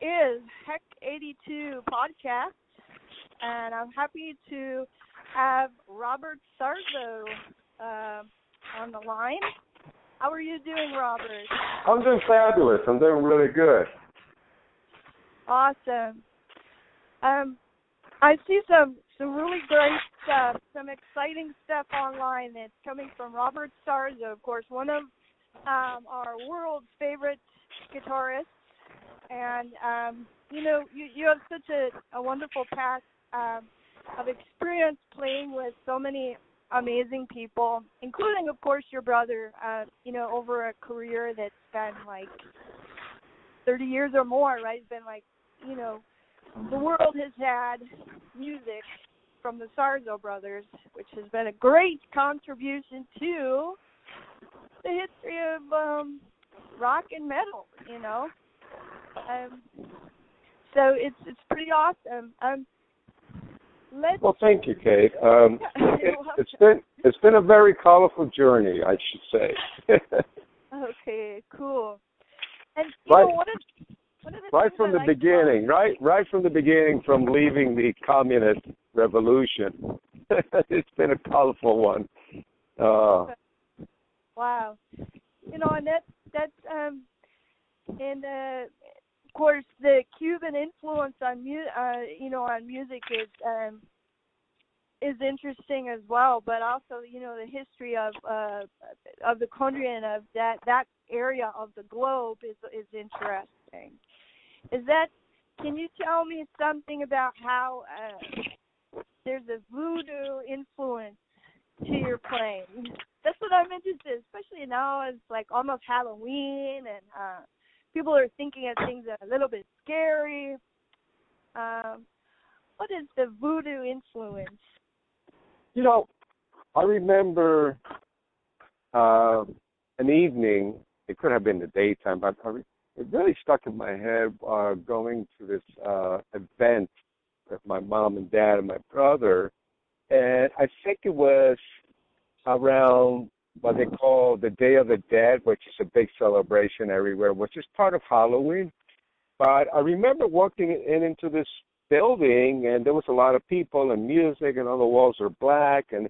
is Heck 82 podcast, and I'm happy to have Robert Sarzo uh, on the line. How are you doing, Robert? I'm doing fabulous. I'm doing really good. Awesome. Um, I see some some really great stuff, some exciting stuff online that's coming from Robert Sarzo, of course, one of um, our world's favorite guitarists. And um, you know, you you have such a, a wonderful past um, of experience playing with so many amazing people, including, of course, your brother. Uh, you know, over a career that's been like 30 years or more, right? It's been like, you know, the world has had music from the Sarzo brothers, which has been a great contribution to the history of um, rock and metal. You know, um, so it's it's pretty awesome. Um, let's. Well, thank you, Kate. Um, it, it's been it's been a very colorful journey, I should say. okay, cool. And right, know, one of, one of right from the like beginning, about- right right from the beginning, from leaving the communist revolution. it's been a colorful one. Uh, Wow. You know, and that that's um and uh course the Cuban influence on mu- uh you know on music is um is interesting as well, but also, you know, the history of uh of the country and of that that area of the globe is is interesting. Is that can you tell me something about how uh there's a voodoo influence to your playing? That's what I'm interested, especially now it's like almost Halloween and uh people are thinking of things that are a little bit scary. Um what is the voodoo influence? you know, I remember uh, an evening. It could have been the daytime, but I re- it really stuck in my head uh, going to this uh, event with my mom and dad and my brother, and I think it was around what they call the Day of the Dead, which is a big celebration everywhere, which is part of Halloween. But I remember walking in into this building, and there was a lot of people and music, and all the walls are black, and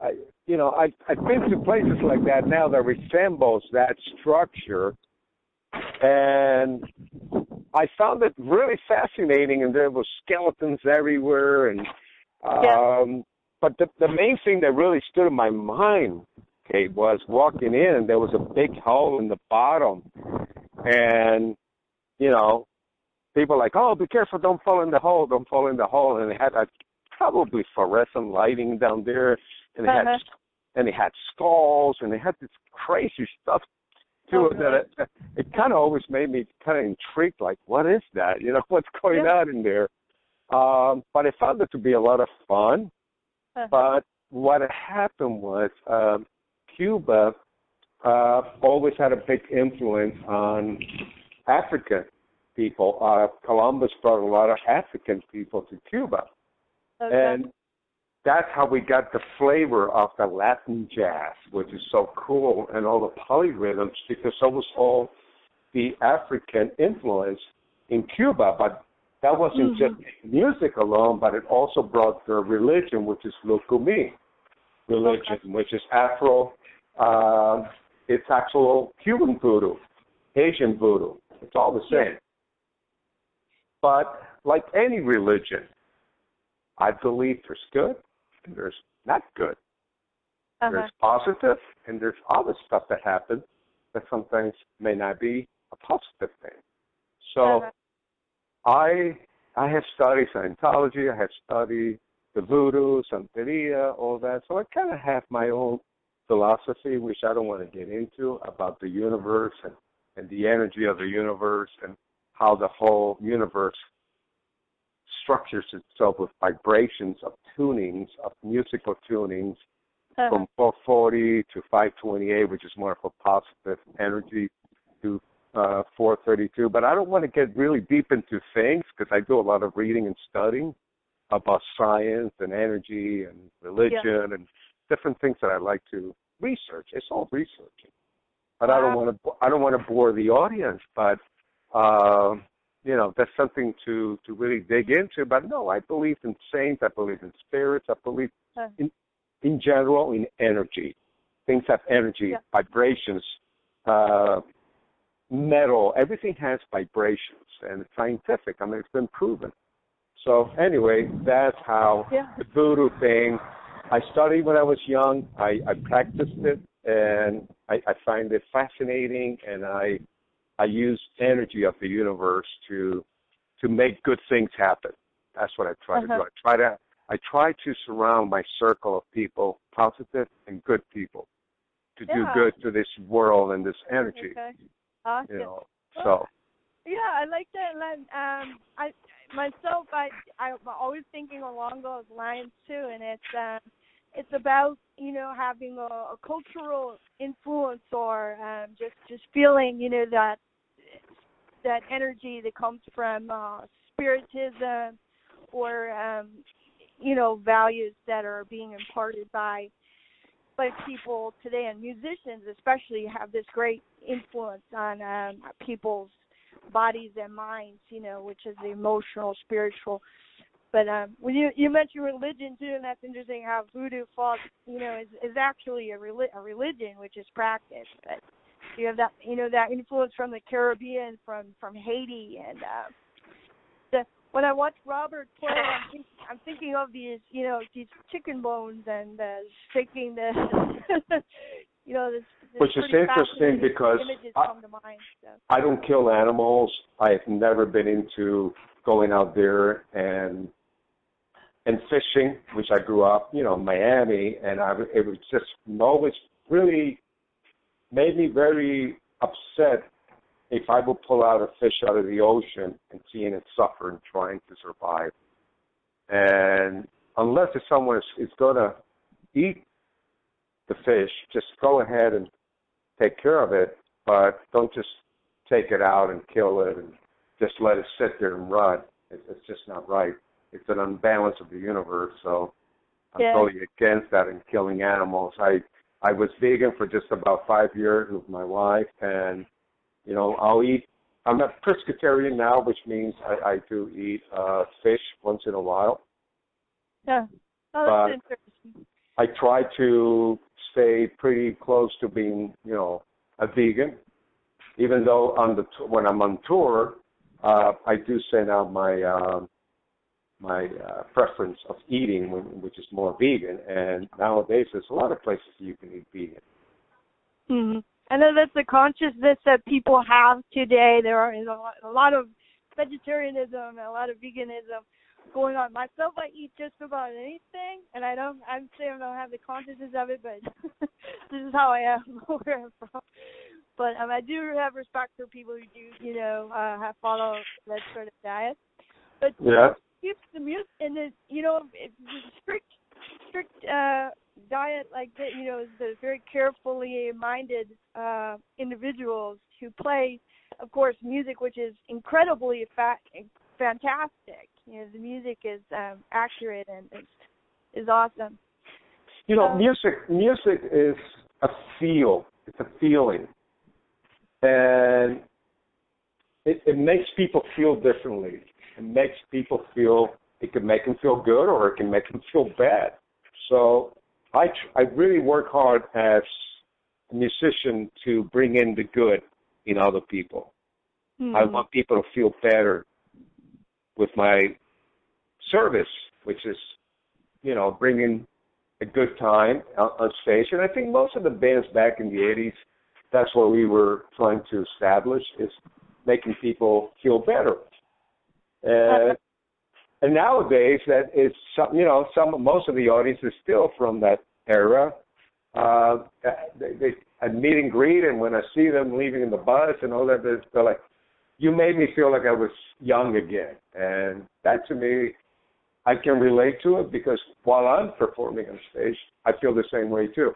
I, you know, I I've been to places like that now that resembles that structure, and I found it really fascinating. And there was skeletons everywhere, and um, but the the main thing that really stood in my mind, Kate, was walking in, there was a big hole in the bottom, and you know, people like, oh, be careful, don't fall in the hole, don't fall in the hole, and it had like probably fluorescent lighting down there, and Uh-huh. had and it had skulls, and it had this crazy stuff to it that it, it kind of always made me kind of intrigued, like, what is that? You know, what's going Yeah. on in there? Um, but I found it to be a lot of fun. Uh-huh. But what happened was um, Cuba uh, always had a big influence on African people. Uh, Columbus brought a lot of African people to Cuba, Okay. and that's how we got the flavor of the Latin jazz, which is so cool, and all the polyrhythms, because that was all the African influence in Cuba. But that wasn't Mhm. just music alone, but it also brought the religion, which is Lukumi religion, which is Afro. Um, it's actual Cuban voodoo, Asian voodoo. It's all the same. But like any religion, I believe there's good and there's not good. uh-huh. There's positive and there's other stuff that happens that sometimes may not be a positive thing. So Uh-huh. I I have studied Scientology, I have studied the voodoo, Santeria, all that. So I kind of have my own philosophy, which I don't want to get into, about the universe and, and the energy of the universe and how the whole universe structures itself with vibrations of tunings, of musical tunings, Uh-huh. from 440 to 528, which is more of a positive energy, to uh, 432. But I don't want to get really deep into things because I do a lot of reading and studying about science and energy and religion and different things that I like to research. It's all researching. But I don't want to. I don't want to bore the audience. But um, you know, that's something to to really dig into. But no, I believe in saints. I believe in spirits. I believe in in general in energy. Things have energy, Yeah. vibrations, uh, metal. Everything has vibrations, and it's scientific. I mean, it's been proven. So anyway, that's how Yeah. the voodoo thing. I studied when I was young. I, I practiced it, and I, I find it fascinating. And I I use energy of the universe to to make good things happen. That's what I try to do. Uh-huh. I try to I try to surround my circle of people, positive and good people, to do good to this world and this energy. Okay. Awesome. You know, Well, so Yeah, I like that. Um, I myself, I I'm always thinking along those lines too, and it's um, it's about you know having a, a cultural influence or um, just just feeling you know that that energy that comes from uh, spiritism or um, you know values that are being imparted by by people today. And musicians especially have this great influence on um, people's bodies and minds, you know, which is the emotional, spiritual. But um, when you you mentioned religion too, and that's interesting how voodoo falls, you know, is is actually a, reli- a religion which is practiced. But you have that, you know, that influence from the Caribbean, from from Haiti, and uh, the when I watch Robert play, I'm, think, I'm thinking of these, you know, these chicken bones and uh, shaking the, you know, Which is interesting because I- mind. So. I don't kill animals. I have never been into going out there and and fishing, which I grew up, you know, in Miami, and I it was just always really made me very upset if I would pull out a fish out of the ocean and seeing it suffer and trying to survive. And unless if someone is, is going to eat the fish, just go ahead and take care of it, but don't just take it out and kill it and just let it sit there and rot. It, it's just not right. It's an unbalance of the universe. So I'm Yeah. totally against that and killing animals. I I was vegan for just about five years with my wife, and you know I'll eat. I'm a pescatarian now, which means I, I do eat uh, fish once in a while. Yeah. Oh, But- interesting. I try to stay pretty close to being, you know, a vegan. Even though on the when I'm on tour, uh, I do send out my um, my uh, preference of eating, which is more vegan. And nowadays, there's a lot of places you can eat vegan. hmm I know that's the consciousness that people have today. There are a lot of vegetarianism, a lot of veganism going on. Myself, I eat just about anything, and I don't. I'm saying I don't have the consciousness of it, but this is how I am, where I'm from. But um, I do have respect for people who do, you know, uh, have follow that sort of diet. But Yeah. keeps the music and the you know it's a strict strict uh diet like that you know the very carefully minded uh individuals who play of course music which is incredibly fa- fantastic you know the music is um accurate and is is awesome You know, Um, music music is a feel. It's a feeling, and it, it makes people feel differently. It makes people feel. It can make them feel good, or it can make them feel bad. So I tr- I really work hard as a musician to bring in the good in other people. I Mhm. want people to feel better with my service, which is, you know, bringing a good time on, stage. And I think most of the bands back in the 80s, that's what we were trying to establish is making people feel better. And, and nowadays, that is some, you know, some most of the audience is still from that era. Uh, they, they at meet and greet, and when I see them leaving in the bus and all that, they're like, "You made me feel like I was young again," and that to me, I can relate to it because while I'm performing on stage, I feel the same way too.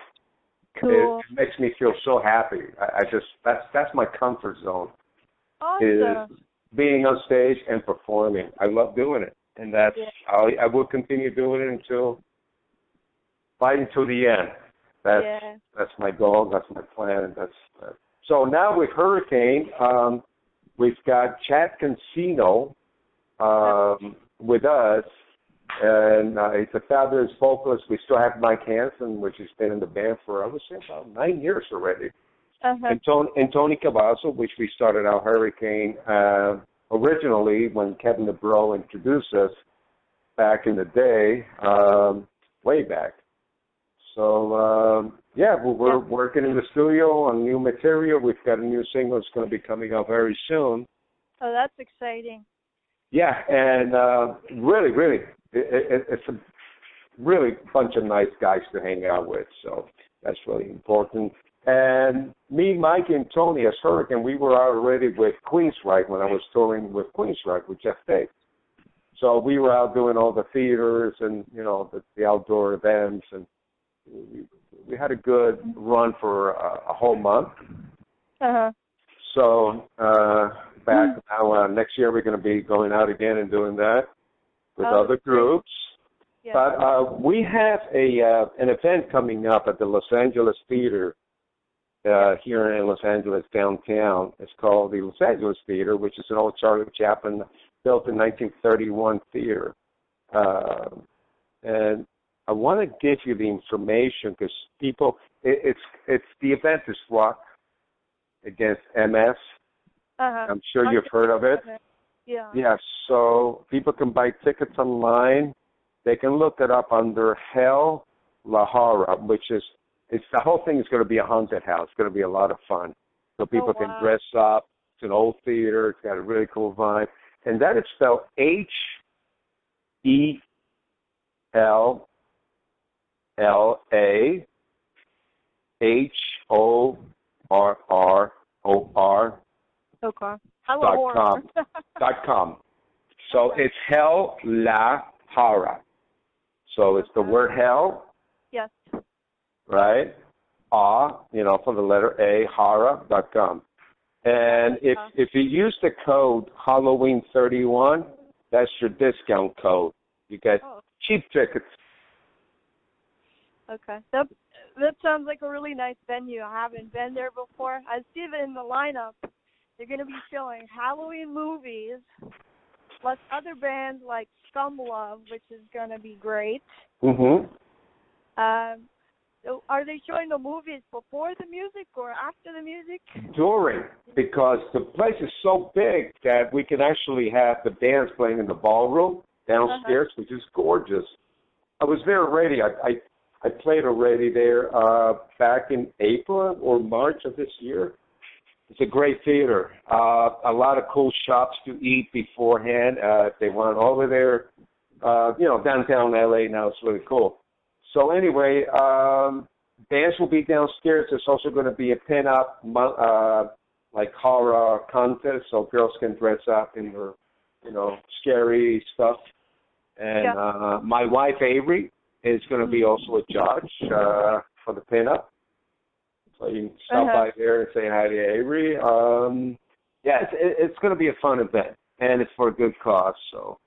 cool It, it makes me feel so happy. I, I just that's that's my comfort zone awesome is being on stage and performing. I love doing it, and that's Yeah. I, I will continue doing it until fight until the end. That's yeah that's my goal. That's my plan. That's uh, so now with Hurricane. Um, we've got Chad Cancino um, with us, and uh, he's a fabulous vocalist. We still have Mike Hansen, which has been in the band for I would say about nine years already. Uh-huh. And, Tony, and Tony Cavazo, which we started out Hurricane uh, originally when Kevin DuBrow introduced us back in the day, um, way back. So um, yeah, we're, Yeah. working in the studio on new material. We've got a new single that's going to be coming out very soon. Oh, that's exciting. Yeah, and uh, really, really, it, it, it's a really bunch of nice guys to hang out with. So that's really important. And me, Mike, and Tony as Hurricane, we were already with Queensryche when I was touring with Queensryche with Geoff Tate. So we were out doing all the theaters and you know the, the outdoor events, and we, we had a good run for a, a whole month. Uh-huh. So uh, back now, uh, next year we're going to be going out again and doing that with Oh, other groups. Yeah. But uh, we have a uh, an event coming up at the Los Angeles Theater uh, here in Los Angeles downtown. It's called the Los Angeles Theater, which is an old Charlie Chaplin built in 1931 theater. Uh, and I want to give you the information because people, it, it's it's the event is Rock against MS. uh-huh. I'm sure you've heard of it. Yeah. Yes, so people can buy tickets online. They can look it up under Hell La Horror, which is it's the whole thing is going to be a haunted house. It's going to be a lot of fun. So people Oh, can dress up. It's an old theater. It's got a really cool vibe, and that is spelled H E L L A H O R R O R. Hello, Dot com. dot com. So it's Hell La Hara. So it's the word hell, yes. right? Ah, you know, for the letter A, Hara dot com. And if if you use the code Halloween thirty one, that's your discount code. You get Oh, cheap tickets. Okay. That that sounds like a really nice venue. I haven't been there before. I see that in the lineup. They're going to be showing Halloween movies, plus other bands like Scum Love, which is going to be great. Mhm. Um, so are they showing the movies before the music or after the music? During because the place is so big that we can actually have the bands playing in the ballroom downstairs, which is gorgeous. I was there already. I I, I played already there uh, back in April or March of this year. It's a great theater. Uh, a lot of cool shops to eat beforehand. Uh, if they want over there, uh, you know, downtown LA now it's really cool. So anyway, um, bands will be downstairs. There's also going to be a pin-up, uh, like horror contest, so girls can dress up in their, you know, scary stuff. And Yeah. uh, my wife Avery is going to be also a judge uh, for the pin-up. So you can stop Uh-huh. by there and say hi to Avery. Um, yeah, it's, it's going to be a fun event, and it's for a good cause. So,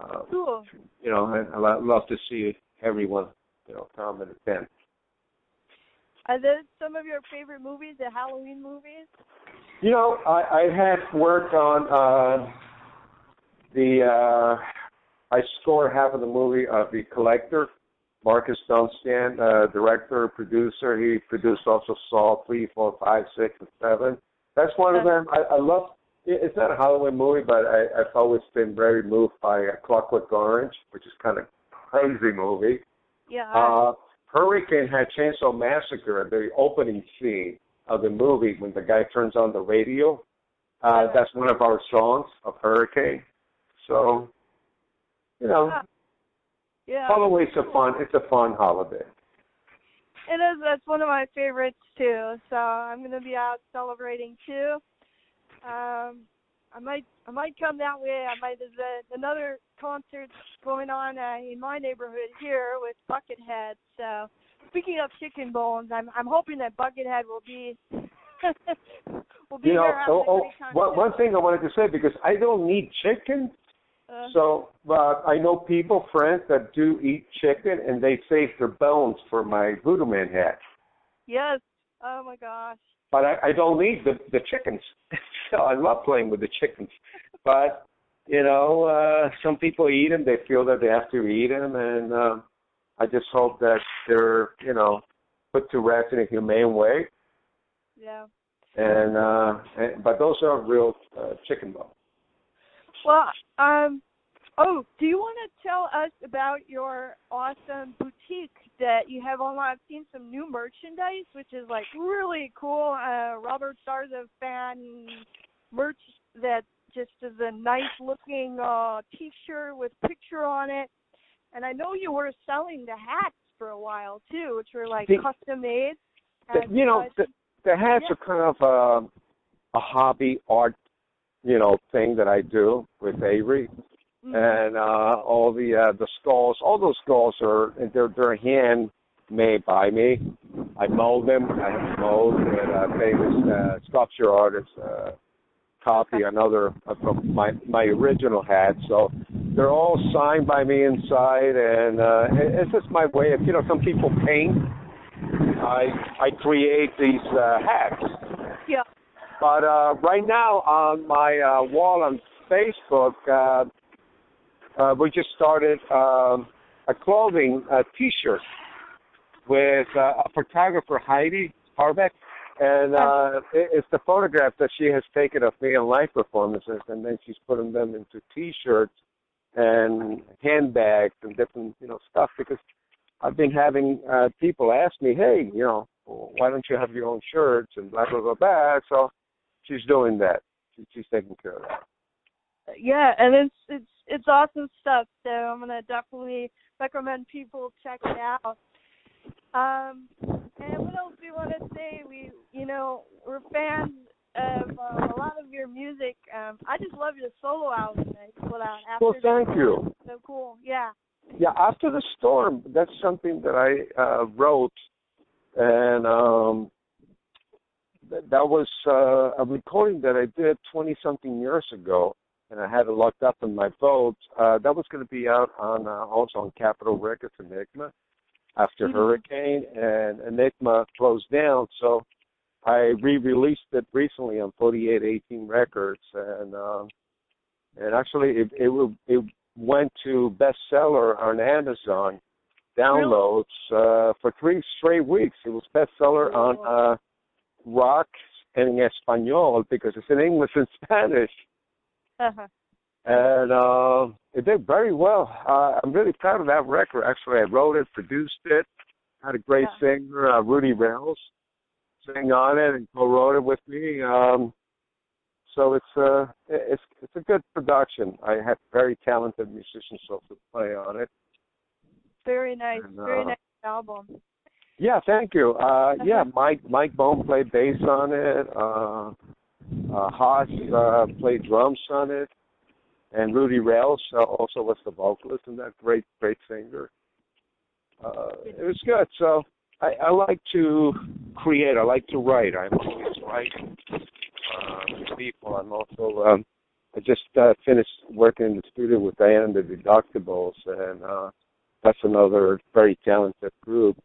uh, Cool. you know, I, I love to see everyone, you know, come and attend. Are those some of your favorite movies, the Halloween movies? You know, I, I had worked on uh, the. Uh, I scored half of the movie of The Collector. Marcus Dunstan, uh, director, producer. He produced also Saw three, four, five, six, and seven. That's one of them. I, I love. It's not a Halloween movie, but I, I've always been very moved by uh, Clockwork Orange, which is kind of crazy movie. Yeah. Uh, Hurricane had Chainsaw Massacre at the opening scene of the movie when the guy turns on the radio. Uh, that's one of our songs of Hurricane. So, you know, Ah, yeah. Halloween's a fun. It's a fun holiday. It is. That's one of my favorites too. So I'm gonna be out celebrating too. Um, I might, I might come that way. I might. There's a, another concert going on uh, in my neighborhood here with Buckethead. So speaking of chicken bones, I'm, I'm hoping that Buckethead will be, will be You know, there. oh, oh, one, one thing I wanted to say because I don't need chicken. Uh, So, but I know people, friends that do eat chicken, and they save their bones for my Voodoo Man hat. yes. Oh my gosh. but I, I don't need the the chickens. so I love playing with the chickens, but you know, uh, some people eat them. They feel that they have to eat them, and uh, I just hope that they're you know put to rest in a humane way. Yeah. And uh, and, but those are real uh, chicken bones. Well, um, oh, do you want to tell us about your awesome boutique that you have online? I've seen some new merchandise, which is like really cool. Uh, Robert Sarzo fan merch that just is a nice looking uh T-shirt with picture on it. And I know you were selling the hats for a while too, which were like The- custom made. And, you know, uh, the, the hats yeah. are kind of a, a hobby art, you know, thing that I do with Avery. mhm. and uh, all the uh, the skulls. All those skulls are they're they're hand made by me. I mold them. I have mold with a famous uh, sculpture artist uh, copy another uh, from my my original hat. So they're all signed by me inside, and uh, it's just my way of you know some people paint. I I create these uh, hats. yeah. But uh, right now on my uh, wall on Facebook, uh, uh, we just started um, a clothing uh, T-shirt with uh, a photographer, Heidi Harbeck, and uh, it, it's the photograph that she has taken of me in live performances, and then she's putting them into T-shirts and handbags and different you know stuff because I've been having uh, people ask me, hey, you know, why don't you have your own shirts and blah blah blah blah. So she's doing that. She, she's taking care of that. yeah, and it's it's it's awesome stuff. So I'm gonna definitely recommend people check it out. Um, and what else do you want to say? We, you know, we're fans of uh, a lot of your music. Um, I just love your solo album that you put out. After Well, thank you. So cool. Yeah. Yeah, after the storm, that's something that I uh, wrote, and um, that was uh, a recording that I did twenty something years ago, and I had it locked up in my vault. Uh, that was going to be out on uh, also on Capitol Records Enigma after Mhm. Hurricane, and Enigma closed down, so I re-released it recently on 4818 Records, and um, and actually it it, it went to bestseller on Amazon downloads uh, for three straight weeks. It was bestseller on uh, rock and in Espanol because it's in English and Spanish, Uh-huh. and uh, it did very well. Uh, I'm really proud of that record. Actually, I wrote it, produced it, had a great singer, uh, Rudy Reynolds, sang on it and co-wrote it with me. Um, so it's uh it's it's a good production. I had very talented musicians also play on it. Very nice. And, Very uh, nice album. Yeah, thank you. Uh yeah, Mike Mike Bone played bass on it. Uh uh Haas uh played drums on it. And Rudy Rails uh, also was the vocalist and that great great singer. Uh it was good. So I, I like to create, I like to write. I'm always writing uh with people. I'm also um I just uh, finished working in the studio with Diane and the Deductibles and uh that's another very talented group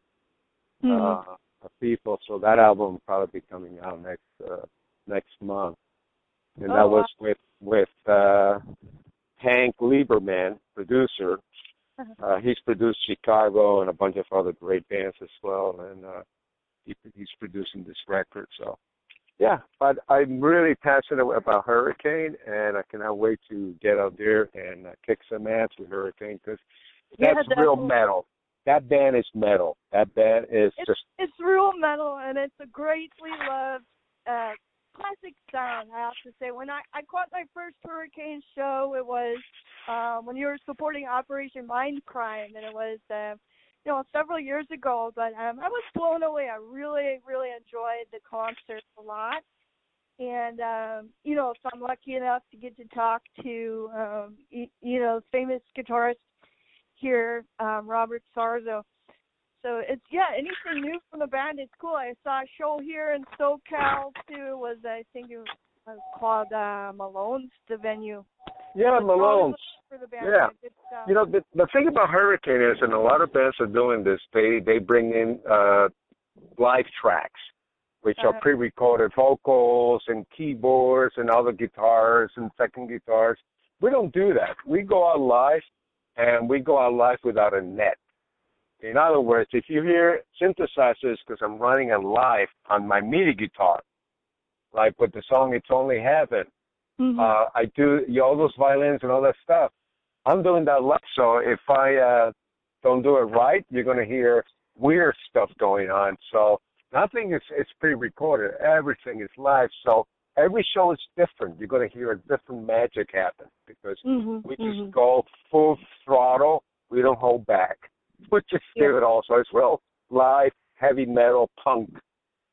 Mhm. uh, people. So that album will probably be coming out next uh, next month, and Oh, that wow. was with with uh, Hank Lieberman, producer. Uh-huh. Uh, he's produced Chicago and a bunch of other great bands as well, and uh, he, he's producing this record. So, yeah, but I'm really passionate about Hurricane, and I cannot wait to get out there and uh, kick some ass with Hurricane because Yeah, that's real metal. That band is metal. That band is It's just it's real metal and it's a greatly loved uh classic sound, I have to say. When I, I caught my first hurricane show it was um when you were supporting Operation Mindcrime and it was uh you know, several years ago, but um I was blown away. I really, really enjoyed the concert a lot. And um, you know, if I'm lucky enough to get to talk to um y- you know, famous guitarist here, um, Robert Sarzo. So it's yeah, anything new from the band is cool. I saw a show here in SoCal too. Was I think it was called uh, Malone's the venue. yeah, Malone's. For the band. Yeah. Good stuff. You know, the, the thing about Hurricane is, and a lot of bands are doing this. They they bring in uh, live tracks. which Uh-huh. are pre-recorded vocals and keyboards and other guitars and second guitars. We don't do that. We go out live, and we go out live without a net. In other words, if you hear synthesizers, because I'm running a live on my MIDI guitar, like with the song "It's Only Heaven," Mhm. uh, I do all those violins and all that stuff. I'm doing that live, so if I uh, don't do it right, you're going to hear weird stuff going on. So nothing is is pre-recorded. Everything is live. So every show is different. You're going to hear a different magic happen because Mhm. we just Mhm. go full throttle. We don't hold back. We just do Yeah. it also as well. Live, heavy metal, punk.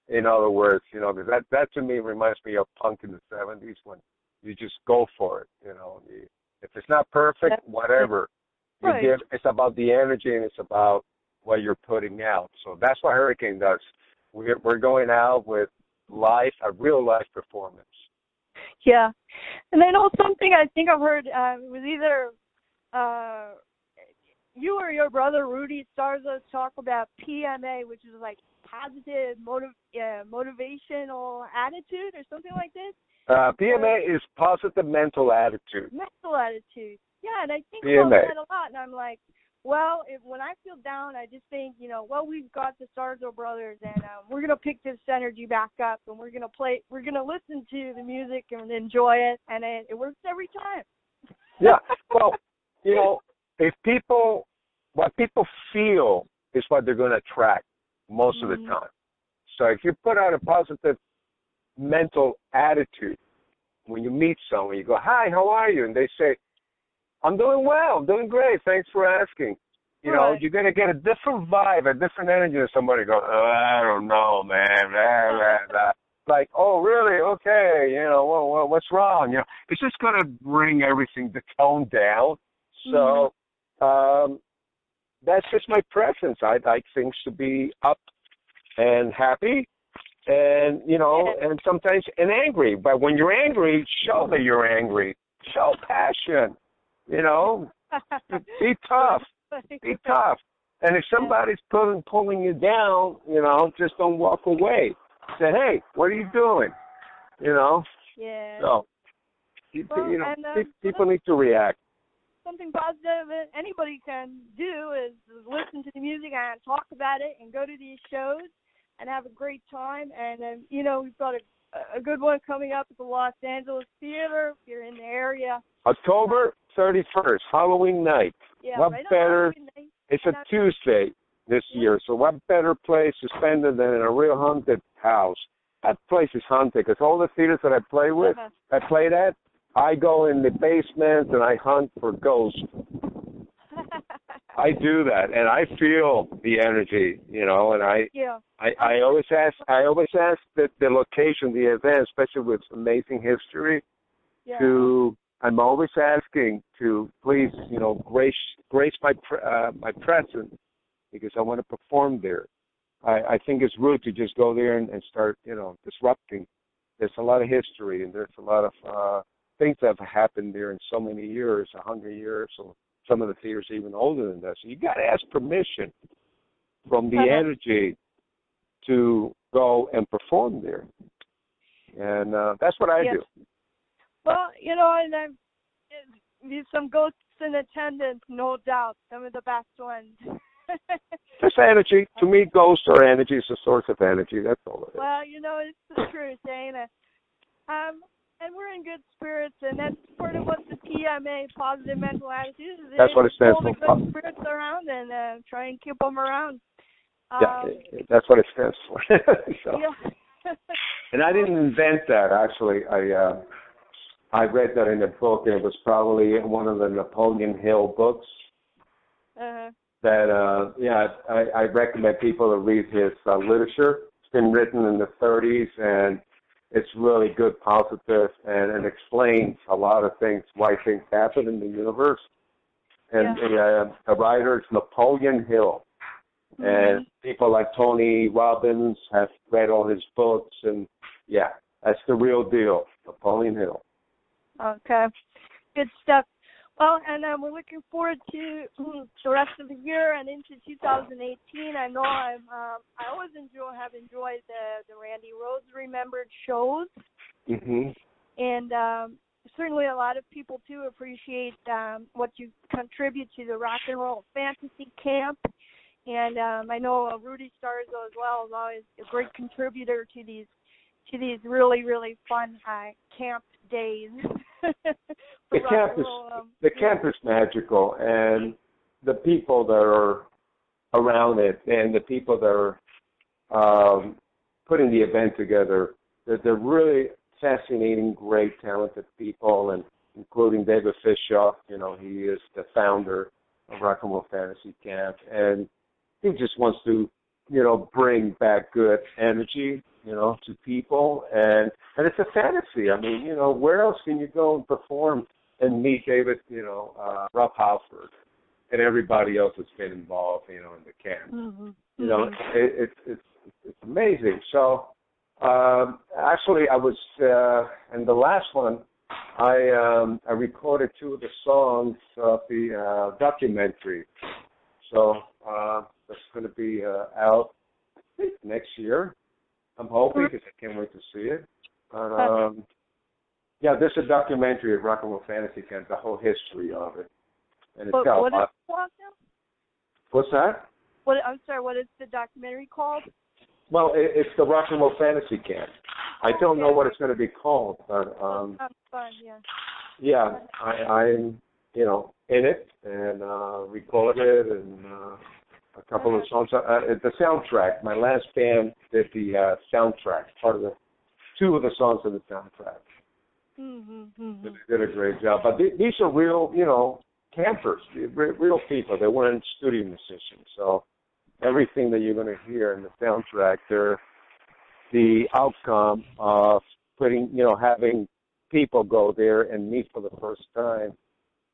In other words, you know, 'cause that that to me reminds me of punk in the '70s when you just go for it. You know, if it's not perfect, Yeah. whatever. You Right. give. It's about the energy and it's about what you're putting out. So that's what Hurricane does. We're we're going out with live, a real live performance. Yeah, and I know something. I think I've heard uh, was either uh, you or your brother Rudy Sarzo talk about PMA, which is like positive motiv- uh, motivational attitude or something like this. Uh, PMA is positive mental attitude. Mental attitude. Yeah, and I think PMA. about that a lot, and I'm like, well, if when I feel down, I just think, you know, well, we've got the Sarzo brothers, and um, we're gonna pick this energy back up, and we're gonna play, we're gonna listen to the music and enjoy it, and it, it works every time. Yeah. Well, you know, if people, what people feel is what they're going to attract most of Mhm. the time. So if you put out a positive mental attitude when you meet someone, you go, "Hi, how are you?" and they say, "I'm doing well. I'm doing great. Thanks for asking." You know, Right. you're going to get a different vibe, a different energy than somebody go, oh, "I don't know, man." Blah, blah, blah. Like, "Oh, really? Okay. You know, well, what's wrong?" You know, it's just going to bring everything the tone down. So, um, that's just my preference. I like things to be up and happy and you know and sometimes and angry but when you're angry show that you're angry show passion you know be tough be tough. And if somebody's pulling pulling you down you know just don't walk away. Say hey what are you doing? You know? Yeah. so you, Well, you know and, so people need to react. Something positive that anybody can do is listen to the music and talk about it, and go to these shows and have a great time. And um, you know, we've got a a good one coming up at the Los Angeles Theater. If you're in the area, october 31st halloween night yeah, What right better- night. It's a Tuesday this year, so what better place to spend it than in a real haunted house? That place is haunted because all the theaters that I play with, Uh-huh. I play at, I go in the basement and I hunt for ghosts. I do that, and I feel the energy, you know. And I, yeah, I, I always ask, I always ask the, the location, the event, especially with amazing history, yeah. to I'm always asking to please, you know, grace grace my uh, my presence because I want to perform there. I, I think it's rude to just go there and, and start, you know, disrupting. There's a lot of history and there's a lot of uh, things that have happened there in so many years, a hundred years, or some of the theaters even older than that. So you got to ask permission from the Uh-huh. energy to go and perform there, and uh, that's what I Yes. do. Well, you know, and I'm, there's some ghosts in attendance, no doubt. Some of the best ones. Just energy. To me, ghosts are energy. It's a source of energy. That's all it is. Well, you know, it's the truth, ain't it? Um, and we're in good spirits, and that's part of what the PMA, positive mental attitude, is. That's what it stands for. good spirits around and uh, try and keep them around. yeah, Um, that's what it stands for. so, yeah. and I didn't invent that. Actually, I uh, I read that in a book, and it was probably one of the Napoleon Hill books. uh, That uh, yeah, I, I recommend people to read his uh, literature. It's been written in the 30s, and it's really good, positive, and it explains a lot of things, why things happen in the universe. And the, uh, the writer is Napoleon Hill. and people like Tony Robbins have read all his books, and yeah, that's the real deal, Napoleon Hill. Okay. Good stuff. Well, and um, we're looking forward to the rest of the year and into 2018. I know I'm. Um, I always enjoy have enjoyed the the Randy Rhoads remembered shows, Mhm. and um, certainly a lot of people too appreciate um, what you contribute to the rock and roll fantasy camp. And um, I know uh, Rudy Sarzo as well is always a great contributor to these to these really really fun uh, camp days. The campus, um, the camp is magical, and the people that are around it, and the people that are um, putting the event together, they're, they're really fascinating, great, talented people, and including David Fishof. You know, he is the founder of Rock and Roll Fantasy Camp, and he just wants to, you know, bring back good energy, you know, to people, and and it's a fantasy. I mean, you know, where else can you go and perform and meet David, you know, uh, Rob Halford, and everybody else that's been involved, you know, in the camp. mhm, You know, mhm. it, it's it's it's amazing. So um, actually, I was uh, in the last one. I um, I recorded two of the songs of the uh, documentary. So uh, that's going to be uh, out next year. I'm hoping because I can't wait to see it. But, um, yeah, there's a documentary of Rock and Roll Fantasy Camp, the whole history of it, and it's What, got a what is lot. it called? What's that? What I'm sorry. What is the documentary called? Well, it, it's the Rock and Roll Fantasy Camp. I don't know what it's going to be called, but um, Sounds fun. Yeah. yeah, I, I'm you know in it and uh, recorded and uh, a couple of songs. Uh, uh, the soundtrack. My last band did the uh, soundtrack, part of the two of the songs of the soundtrack. Mhm. They mhm. did a great job. But th- these are real, you know, campers, real people. They weren't studio musicians, so everything that you're going to hear in the soundtrack, they're the outcome of putting, you know, having people go there and meet for the first time,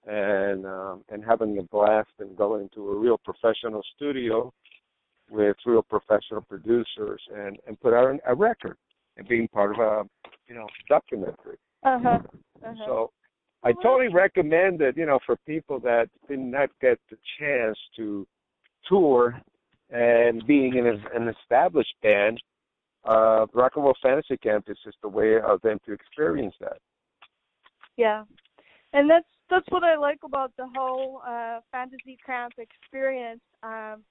and um, and having a blast and going to a real professional studio with real professional producers and and put out a record and being part of a, you know, documentary. Uh huh. Uh huh. So I totally recommend it, you know, for people that did not get the chance to tour and being in a, an established band, uh, Rock and Roll Fantasy Camp is just a way of them to experience that. Yeah, and that's that's what I like about the whole uh fantasy camp experience. Um,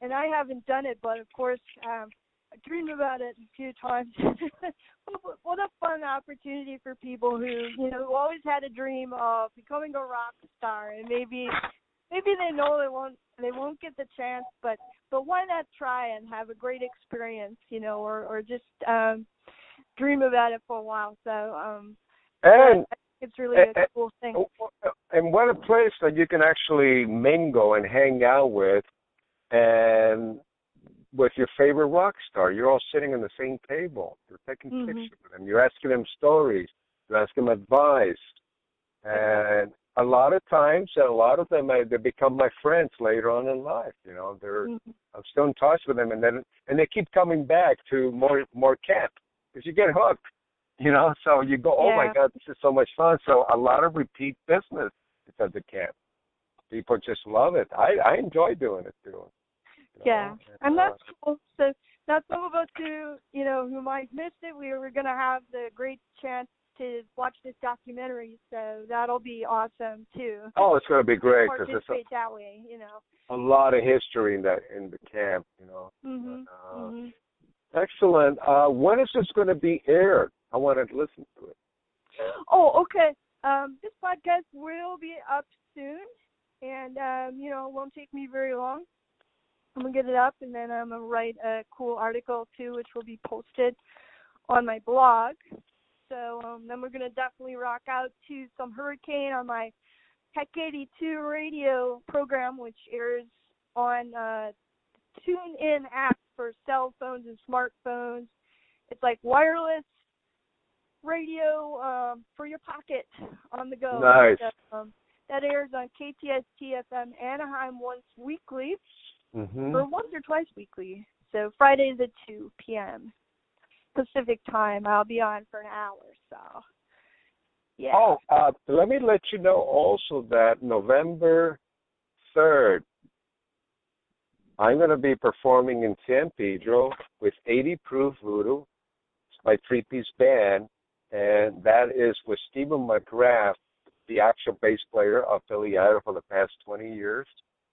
and I haven't done it, but of course, um, I dreamed about it a few times. What- what a fun opportunity for people who you know who always had a dream of becoming a rock star, and maybe maybe they know they won't they won't get the chance, but but why not try and have a great experience, you know, or or just um dream about it for a while. So um And it's really a and- cool thing. and what a place that you can actually mingle and hang out with, and with your favorite rock star. You're all sitting on the same table. You're taking Mhm. pictures with them. You're asking them stories. You're asking them advice. And a lot of times, a lot of them, uh, they become my friends later on in life. You know, they're Mhm. I'm still in touch with them, and then and they keep coming back to more more camp because you get hooked. You know, so you go, oh my god, this is so much fun. So a lot of repeat business because at the camp. People just love it. I I enjoy doing it too. you know, Yeah, and uh, that's cool. So now some of us who you know who might miss it, we were going to have the great chance to watch this documentary. So that'll be awesome too. Oh, it's going to be great because it's Participate that way, you know. a, a lot of history in that in the camp. You know. Mhm. Uh, mhm. Excellent. Uh, when is this going to be aired? I want to listen to it. Oh, okay. Um, this podcast will be up soon, and um, you know, it won't take me very long. I'm gonna get it up, and then I'm gonna write a cool article too, which will be posted on my blog. So um, then we're gonna definitely rock out to some Hurricane on my Tech 82 radio program, which airs on uh, TuneIn app for cell phones and smartphones. It's like wireless radio um, for your pocket on the go. Nice. So, um, that airs on KTST FM Anaheim once weekly, Mm-hmm. or once or twice weekly. So Fridays at 2 p.m. Pacific time. I'll be on for an hour. So Yeah. Oh, uh, let me let you know also that November 3rd, I'm going to be performing in San Pedro with 80 Proof Voodoo. My three piece band, and that is with Stephen McGrath, the actual bass player of Billy Idol for the past 20 years.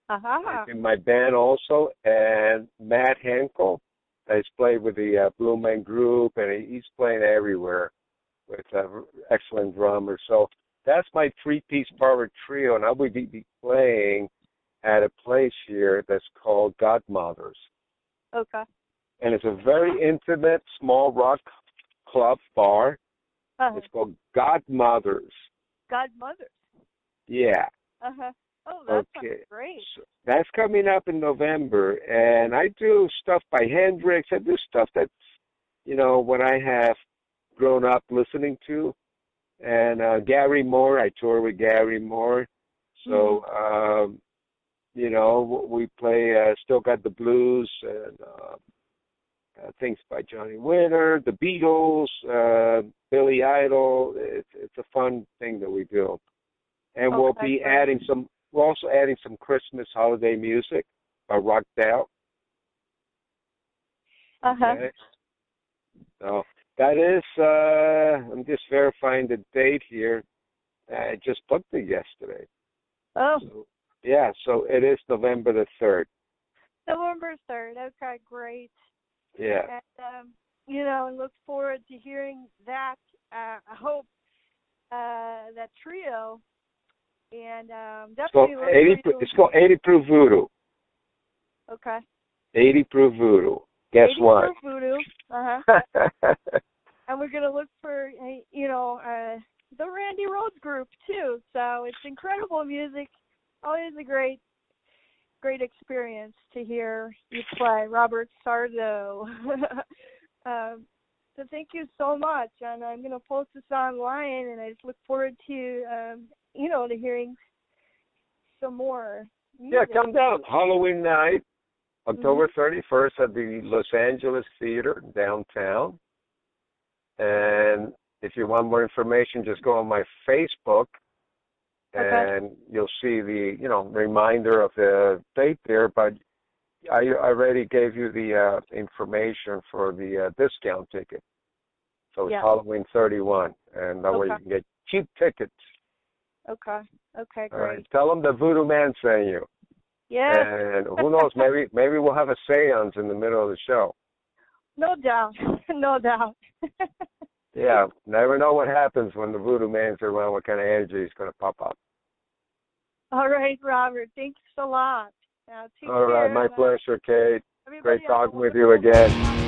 Uh-huh. In my band also, and Matt Henkel, that's played with the uh, Blue Man Group, and he's playing everywhere with an excellent drummer. So that's my three-piece power trio, and I will be playing at a place here that's called Godmothers. Okay. And it's a very intimate, small rock club bar. Uh-huh. It's called Godmothers. Godmothers. Yeah. Uh-huh. Oh, that Okay. great. So that's coming up in November, and I do stuff by Hendrix. I do stuff that's, you know, what I have grown up listening to, and uh, Gary Moore. I tour with Gary Moore, so um, you know we play. Uh, Still got the blues and uh, uh, things by Johnny Winter, the Beatles, uh, Billy Idol. It's it's a fun thing that we do, and we'll be adding some. We're also adding some Christmas holiday music by Rocked Out. Uh-huh. Okay. So that is. uh I'm just verifying the date here. I just booked it yesterday. Oh, So, yeah, so it is November the third. November 3rd. Okay, great. Yeah. And, um, you know, and look forward to hearing that. Uh, I hope uh, that trio. And um, definitely look eighty. for It's called eighty proof voodoo. Okay. Eighty proof voodoo. Guess 80 what? Proof Voodoo. Uh-huh. and we're gonna look for uh, you know uh the Randy Rhoads group too. So it's incredible music. Always a great great experience to hear play Robert Sarzo. um, so thank you so much, and I'm gonna post this online, and I just look forward to um, you know to hearing some more. yeah, come down. Halloween night, October Mm-hmm. thirty first at the Los Angeles Theater downtown. And if you want more information, just go on my Facebook Okay. and you'll see the you know reminder of the date there. But I already gave you the uh, information for the uh, discount ticket. So it's Yeah. Halloween 31, and that way you can get cheap tickets. Okay. Okay. Great. right, tell them the Voodoo Man sent you, Yeah. and who knows, maybe maybe we'll have a séance in the middle of the show. No doubt. no doubt. Yeah, never know what happens when the Voodoo Man's around. What kind of energy is going to pop up? All right, Robert. Thanks a lot. Now, take All right, care, my pleasure, Kate. everybody Great talking with you again.